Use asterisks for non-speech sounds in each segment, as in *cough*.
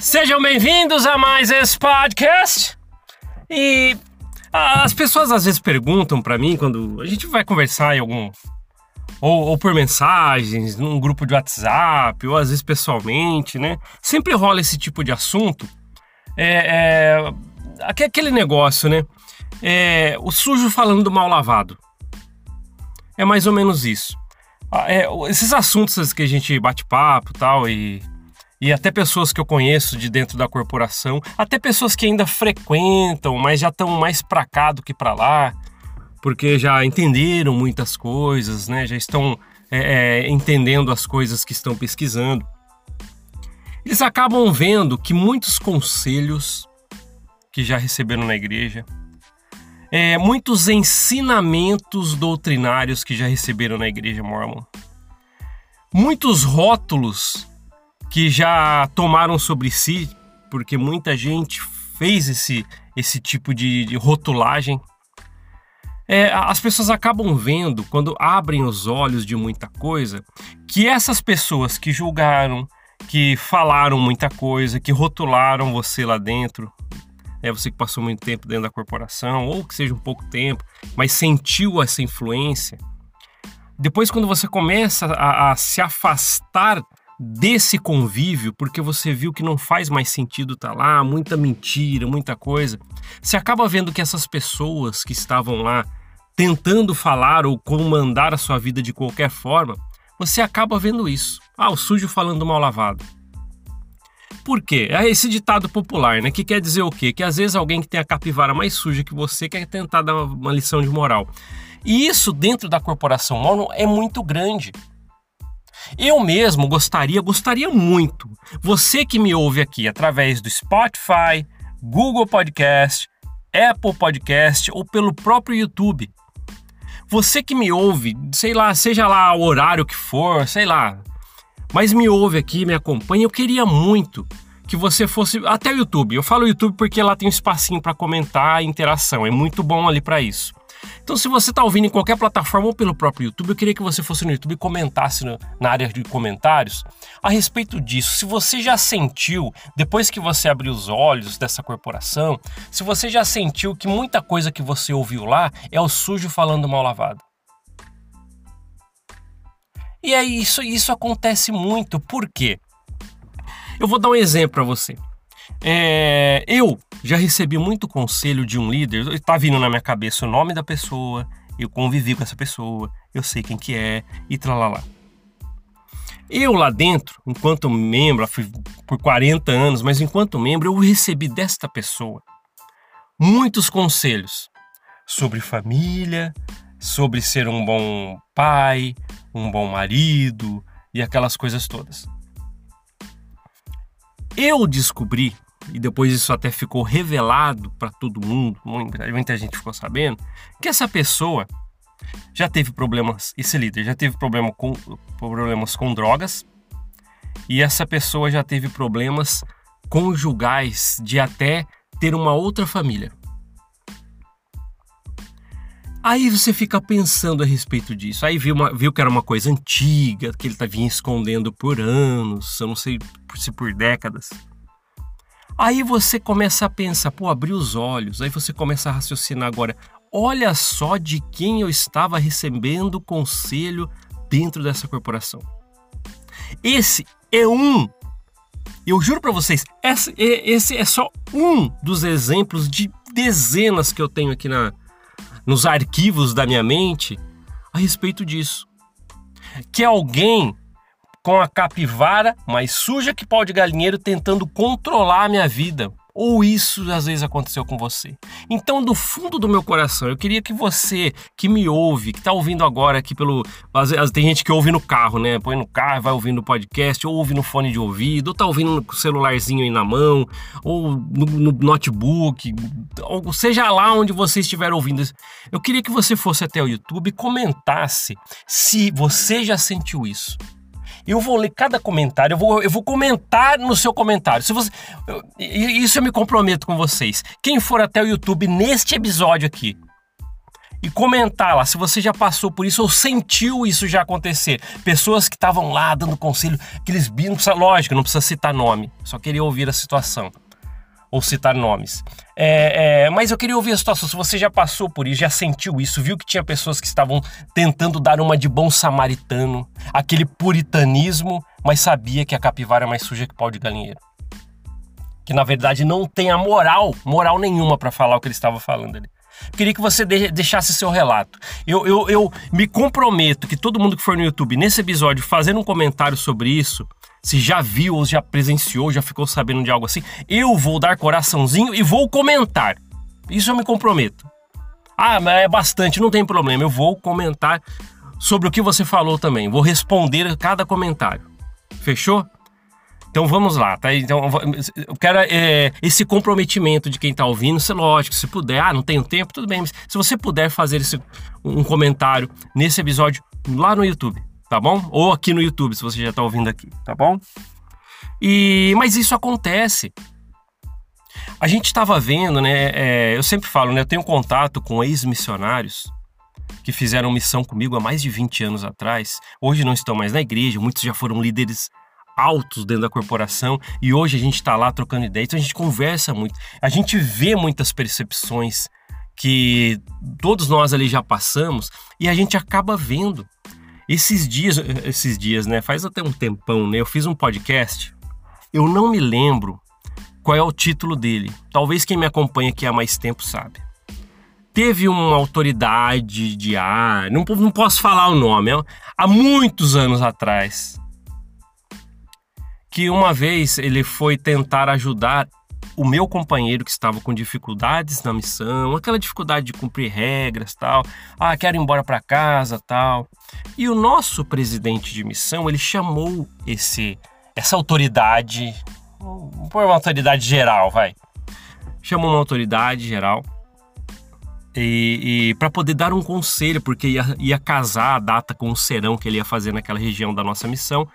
Sejam bem-vindos a mais esse podcast. E as pessoas às vezes perguntam para mim quando a gente vai conversar em algum ou, ou, por mensagens, num grupo de WhatsApp, ou às vezes pessoalmente, né? Sempre rola esse tipo de assunto. É, é aquele negócio, né? É, o sujo falando do mal lavado. É mais ou menos isso. Ah, é, esses assuntos que a gente bate papo tal, e e até pessoas que eu conheço de dentro da corporação, até pessoas que ainda frequentam, mas já estão mais para cá do que para lá, porque já entenderam muitas coisas, né? Já estão é, é, entendendo as coisas que estão pesquisando. Eles acabam vendo que muitos conselhos que já receberam na igreja, é, muitos ensinamentos doutrinários que já receberam na igreja mormon, muitos rótulos que já tomaram sobre si, porque muita gente fez esse, esse tipo de, de rotulagem. É, as pessoas acabam vendo, quando abrem os olhos de muita coisa, que essas pessoas que julgaram, que falaram muita coisa, que rotularam você lá dentro, é você que passou muito tempo dentro da corporação, ou que seja um pouco tempo, mas sentiu essa influência. Depois, quando você começa a, a se afastar desse convívio, porque você viu que não faz mais sentido estar tá lá, muita mentira, muita coisa, você acaba vendo que essas pessoas que estavam lá tentando falar ou comandar a sua vida de qualquer forma, você acaba vendo isso. Ah, o sujo falando mal lavado. Por quê? É esse ditado popular, né? Que quer dizer o quê? Que às vezes alguém que tem a capivara mais suja que você quer tentar dar uma lição de moral. E isso dentro da corporação Mormon é muito grande. Eu mesmo gostaria, gostaria muito, você que me ouve aqui através do Spotify, Google Podcast, Apple Podcast ou pelo próprio YouTube. Você que me ouve, sei lá, seja lá o horário que for, sei lá, mas me ouve aqui, me acompanha, eu queria muito que você fosse até o YouTube. Eu falo YouTube porque lá tem um espacinho para comentar, interação, é muito bom ali para isso. Então, se você está ouvindo em qualquer plataforma ou pelo próprio YouTube, eu queria que você fosse no YouTube e comentasse no, na área de comentários a respeito disso. Se você já sentiu, depois que você abriu os olhos dessa corporação, se você já sentiu que muita coisa que você ouviu lá é o sujo falando mal lavado. E é isso, isso acontece muito. Por quê? Eu vou dar um exemplo para você. É, eu já recebi muito conselho de um líder, está vindo na minha cabeça o nome da pessoa, eu convivi com essa pessoa, eu sei quem que é e tralalá. Eu lá dentro, enquanto membro, fui por 40 anos, mas enquanto membro, eu recebi desta pessoa muitos conselhos sobre família, sobre ser um bom pai, um bom marido e aquelas coisas todas. Eu descobri e depois isso até ficou revelado para todo mundo, muita, muita gente ficou sabendo, que essa pessoa já teve problemas, esse líder já teve problema com, problemas com drogas, e essa pessoa já teve problemas conjugais de até ter uma outra família. Aí você fica pensando a respeito disso. Aí viu, uma, viu que era uma coisa antiga, que ele estava escondendo por anos, eu não sei se por décadas. Aí você começa a pensar, pô, abrir os olhos. Aí você começa a raciocinar agora. Olha só de quem eu estava recebendo conselho dentro dessa corporação. Esse é um. Eu juro para vocês, esse, é só um dos exemplos de dezenas que eu tenho aqui na, nos arquivos da minha mente a respeito disso. Que alguém com a capivara mais suja que pau de galinheiro tentando controlar a minha vida. Ou isso às vezes aconteceu com você. Então, do fundo do meu coração, eu queria que você que me ouve, que está ouvindo agora aqui pelo. Tem gente que ouve no carro, né? Põe no carro, vai ouvindo o podcast, ou ouve no fone de ouvido, ou tá ouvindo com o celularzinho aí na mão, ou no, no notebook, ou seja lá onde você estiver ouvindo. Eu queria que você fosse até o YouTube e comentasse se você já sentiu isso. Eu vou ler cada comentário, eu vou, eu vou comentar no seu comentário. Se você, eu, isso eu me comprometo com vocês. Quem for até o YouTube neste episódio aqui, e comentar lá se você já passou por isso ou sentiu isso já acontecer. Pessoas que estavam lá dando conselho, aqueles binos, lógico, não precisa citar nome, só queria ouvir a situação ou citar nomes. É, é, mas eu queria ouvir a situação. Se você já passou por isso, já sentiu isso, viu que tinha pessoas que estavam tentando dar uma de bom samaritano, aquele puritanismo, mas sabia que a capivara é mais suja que pau de galinheiro. Que na verdade não tem a moral, moral nenhuma para falar o que ele estava falando ali. Queria que você deixasse seu relato. Eu, eu, eu me comprometo que todo mundo que for no YouTube nesse episódio fazendo um comentário sobre isso, se já viu ou já presenciou, já ficou sabendo de algo assim, eu vou dar coraçãozinho e vou comentar. Isso eu me comprometo. Ah, mas é bastante, não tem problema. Eu vou comentar sobre o que você falou também. Vou responder cada comentário. Fechou? Então vamos lá, tá? Então eu quero é, esse comprometimento de quem tá ouvindo, se lógico, se puder, ah, não tenho tempo, tudo bem, mas se você puder fazer esse, um comentário nesse episódio lá no YouTube, tá bom? Ou aqui no YouTube, se você já tá ouvindo aqui, tá bom? E mas isso acontece. A gente estava vendo, né? É, eu sempre falo, né? Eu tenho contato com ex-missionários que fizeram missão comigo há mais de 20 anos atrás. Hoje não estão mais na igreja, muitos já foram líderes altos dentro da corporação e hoje a gente está lá trocando ideias, então a gente conversa muito, a gente vê muitas percepções que todos nós ali já passamos e a gente acaba vendo. Esses dias, esses dias, né? Faz até um tempão, né? Eu fiz um podcast. Eu não me lembro qual é o título dele. Talvez quem me acompanha aqui há mais tempo sabe. Teve uma autoridade de ar, não, não posso falar o nome, há muitos anos atrás, que uma vez ele foi tentar ajudar o meu companheiro que estava com dificuldades na missão, aquela dificuldade de cumprir regras, tal. Ah, quero ir embora para casa, tal. E o nosso presidente de missão, ele chamou esse essa autoridade, por uma autoridade geral, vai. Chamou uma autoridade geral e, e para poder dar um conselho, porque ia, ia casar a data com o serão que ele ia fazer naquela região da nossa missão.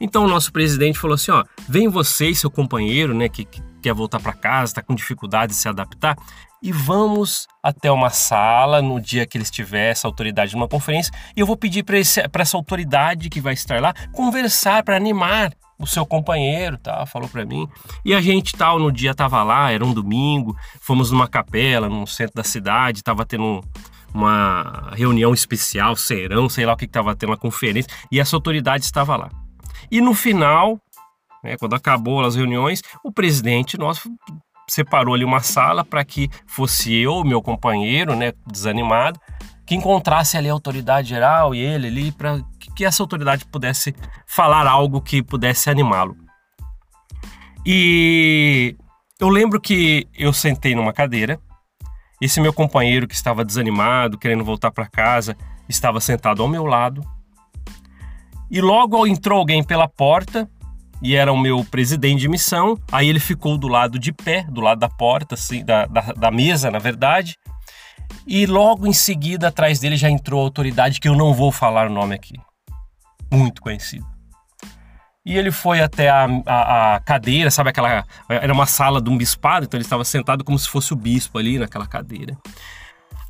Então o nosso presidente falou assim: ó, vem você e seu companheiro, né, que, que quer voltar para casa, está com dificuldade de se adaptar, e vamos até uma sala no dia que ele estiver, essa autoridade, numa conferência, e eu vou pedir para essa autoridade que vai estar lá conversar para animar o seu companheiro, tá? Falou para mim. E a gente tal no dia tava lá, era um domingo, fomos numa capela no centro da cidade, tava tendo uma reunião especial, serão, sei lá o que, que tava tendo, uma conferência, e essa autoridade estava lá. E no final, né, quando acabou as reuniões, o presidente nosso separou ali uma sala para que fosse eu, meu companheiro, né, desanimado, que encontrasse ali a autoridade geral e ele ali para que essa autoridade pudesse falar algo que pudesse animá-lo. E eu lembro que eu sentei numa cadeira, esse meu companheiro que estava desanimado, querendo voltar para casa, estava sentado ao meu lado e logo entrou alguém pela porta e era o meu presidente de missão. Aí ele ficou do lado de pé, do lado da porta, assim, da, da, da mesa, na verdade. E logo em seguida, atrás dele já entrou a autoridade que eu não vou falar o nome aqui. Muito conhecido. E ele foi até a, a, a, cadeira, sabe aquela. Era uma sala de um bispado, então ele estava sentado como se fosse o bispo ali naquela cadeira.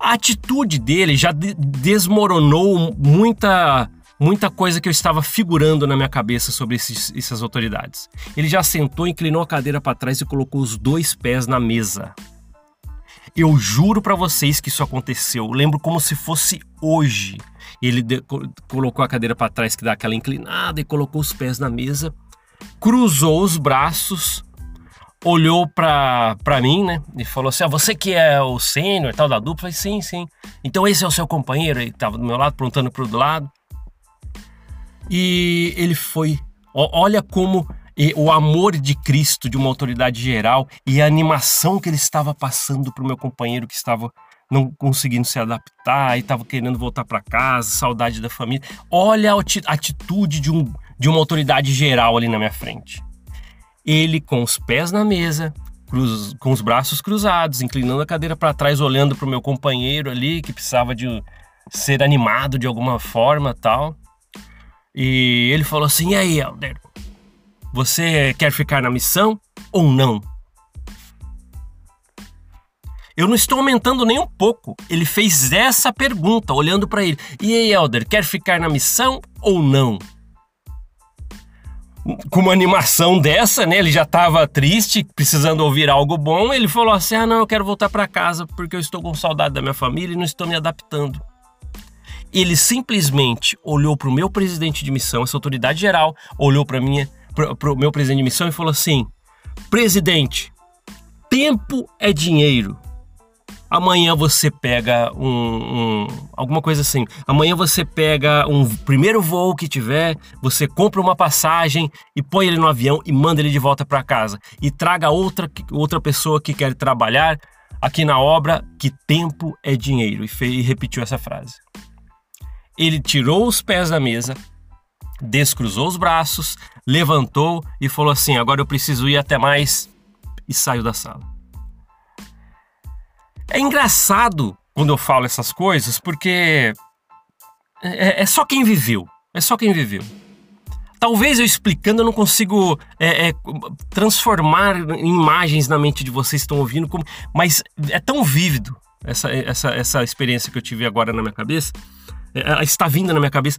A atitude dele já de, desmoronou muita muita coisa que eu estava figurando na minha cabeça sobre esses, essas autoridades. Ele já sentou, inclinou a cadeira para trás e colocou os dois pés na mesa. Eu juro para vocês que isso aconteceu. Eu lembro como se fosse hoje. Ele de, colocou a cadeira para trás, que dá aquela inclinada, e colocou os pés na mesa, cruzou os braços, olhou para mim, né? E falou assim: ah, Você que é o sênior tal da dupla? Eu falei: Sim, sim. Então esse é o seu companheiro? Ele estava do meu lado, perguntando para o lado. E ele foi. Olha como o amor de Cristo, de uma autoridade geral, e a animação que ele estava passando para o meu companheiro que estava não conseguindo se adaptar e estava querendo voltar para casa, saudade da família. Olha a atitude de, um, de uma autoridade geral ali na minha frente. Ele com os pés na mesa, cruz, com os braços cruzados, inclinando a cadeira para trás, olhando para o meu companheiro ali que precisava de ser animado de alguma forma, tal. E ele falou assim: E aí, Helder? Você quer ficar na missão ou não? Eu não estou aumentando nem um pouco. Ele fez essa pergunta, olhando para ele. E aí, Elder, quer ficar na missão ou não? Com uma animação dessa, né? Ele já estava triste, precisando ouvir algo bom. Ele falou assim: Ah, não, eu quero voltar para casa porque eu estou com saudade da minha família e não estou me adaptando. Ele simplesmente olhou para o meu presidente de missão, essa autoridade geral, olhou para minha, para o meu presidente de missão e falou assim: Presidente, tempo é dinheiro. Amanhã você pega um, um, alguma coisa assim. Amanhã você pega um primeiro voo que tiver, você compra uma passagem e põe ele no avião e manda ele de volta para casa e traga outra outra pessoa que quer trabalhar aqui na obra. Que tempo é dinheiro e, fez, e repetiu essa frase. Ele tirou os pés da mesa, descruzou os braços, levantou e falou assim: agora eu preciso ir até mais e saiu da sala. É engraçado quando eu falo essas coisas, porque é, é só quem viveu. É só quem viveu. Talvez eu explicando eu não consigo é, é, transformar em imagens na mente de vocês que estão ouvindo, como, mas é tão vívido essa, essa, essa experiência que eu tive agora na minha cabeça, é, está vindo na minha cabeça,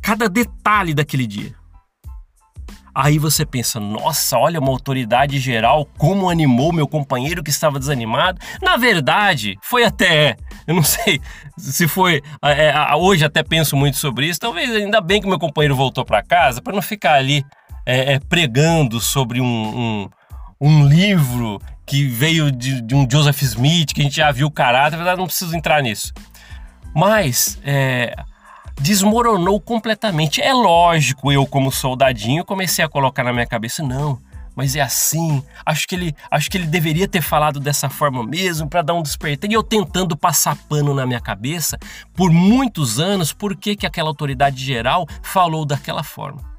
cada detalhe daquele dia. Aí você pensa, nossa, olha uma autoridade geral, como animou meu companheiro que estava desanimado. Na verdade, foi até, eu não sei se foi, é, é, hoje até penso muito sobre isso. Talvez ainda bem que meu companheiro voltou para casa para não ficar ali é, é, pregando sobre um, um, um, livro que veio de, de, um Joseph Smith, que a gente já viu o caráter. Na verdade, não preciso entrar nisso. Mas é, desmoronou completamente. É lógico, eu como soldadinho comecei a colocar na minha cabeça, não, mas é assim. Acho que ele, acho que ele deveria ter falado dessa forma mesmo para dar um despertar. E eu tentando passar pano na minha cabeça por muitos anos, por que que aquela autoridade geral falou daquela forma?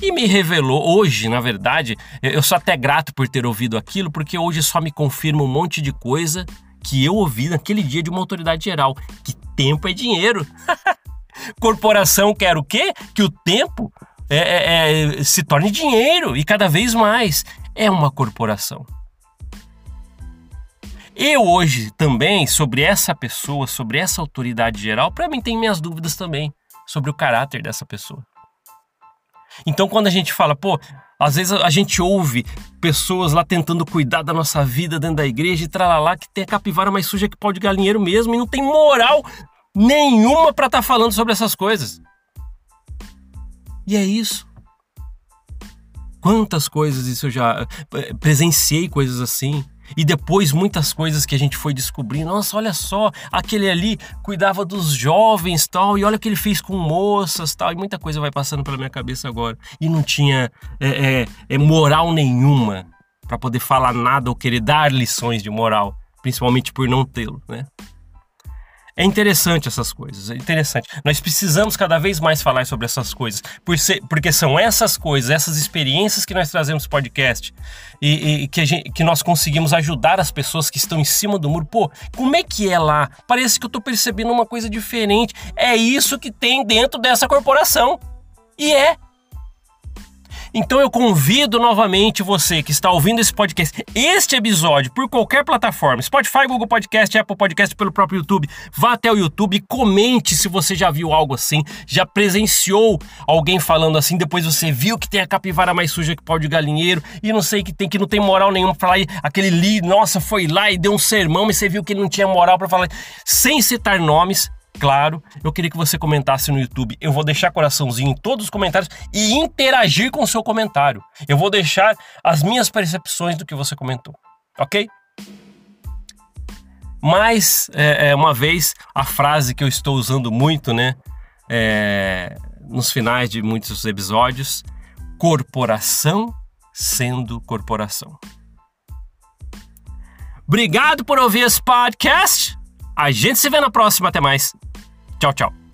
E me revelou hoje, na verdade, eu sou até grato por ter ouvido aquilo, porque hoje só me confirma um monte de coisa que eu ouvi naquele dia de uma autoridade geral, que tempo é dinheiro. *laughs* Corporação quer o quê? Que o tempo é, é, é, se torne dinheiro e cada vez mais. É uma corporação. Eu hoje também, sobre essa pessoa, sobre essa autoridade geral, para mim tem minhas dúvidas também sobre o caráter dessa pessoa. Então, quando a gente fala, pô, às vezes a gente ouve pessoas lá tentando cuidar da nossa vida dentro da igreja e tralalá, que tem a capivara mais suja que pau de galinheiro mesmo e não tem moral nenhuma para estar tá falando sobre essas coisas. E é isso. Quantas coisas isso eu já eh, presenciei coisas assim. E depois muitas coisas que a gente foi descobrindo. Nossa, olha só, aquele ali cuidava dos jovens tal, e olha o que ele fez com moças tal. E muita coisa vai passando pela minha cabeça agora. E não tinha é, é, é moral nenhuma para poder falar nada ou querer dar lições de moral, principalmente por não tê-lo, né? É interessante essas coisas, é interessante. Nós precisamos cada vez mais falar sobre essas coisas, por ser, porque são essas coisas, essas experiências que nós trazemos podcast e, e que, gente, que, nós conseguimos ajudar as pessoas que estão em cima do muro. Pô, como é que é lá? Parece que eu tô percebendo uma coisa diferente. É isso que tem dentro dessa corporação. E é. Então eu convido novamente você que está ouvindo esse podcast, este episódio, por qualquer plataforma, Spotify, Google Podcast, Apple Podcast, pelo próprio YouTube, vá até o YouTube e comente se você já viu algo assim, já presenciou alguém falando assim, depois você viu que tem a capivara mais suja que pau de galinheiro e não sei que tem que não tem moral nenhuma para falar, aquele li, nossa, foi lá e deu um sermão, mas você viu que ele não tinha moral para falar, sem citar nomes, claro, eu queria que você comentasse no YouTube. Eu vou deixar coraçãozinho em todos os comentários e interagir com o seu comentário. Eu vou deixar as minhas percepções do que você comentou, ok? Mais é, é, uma vez, a frase que eu estou usando muito, né? É, nos finais de muitos episódios: corporação sendo corporação. Obrigado por ouvir esse podcast. A gente se vê na próxima. Até mais. Chao, chao.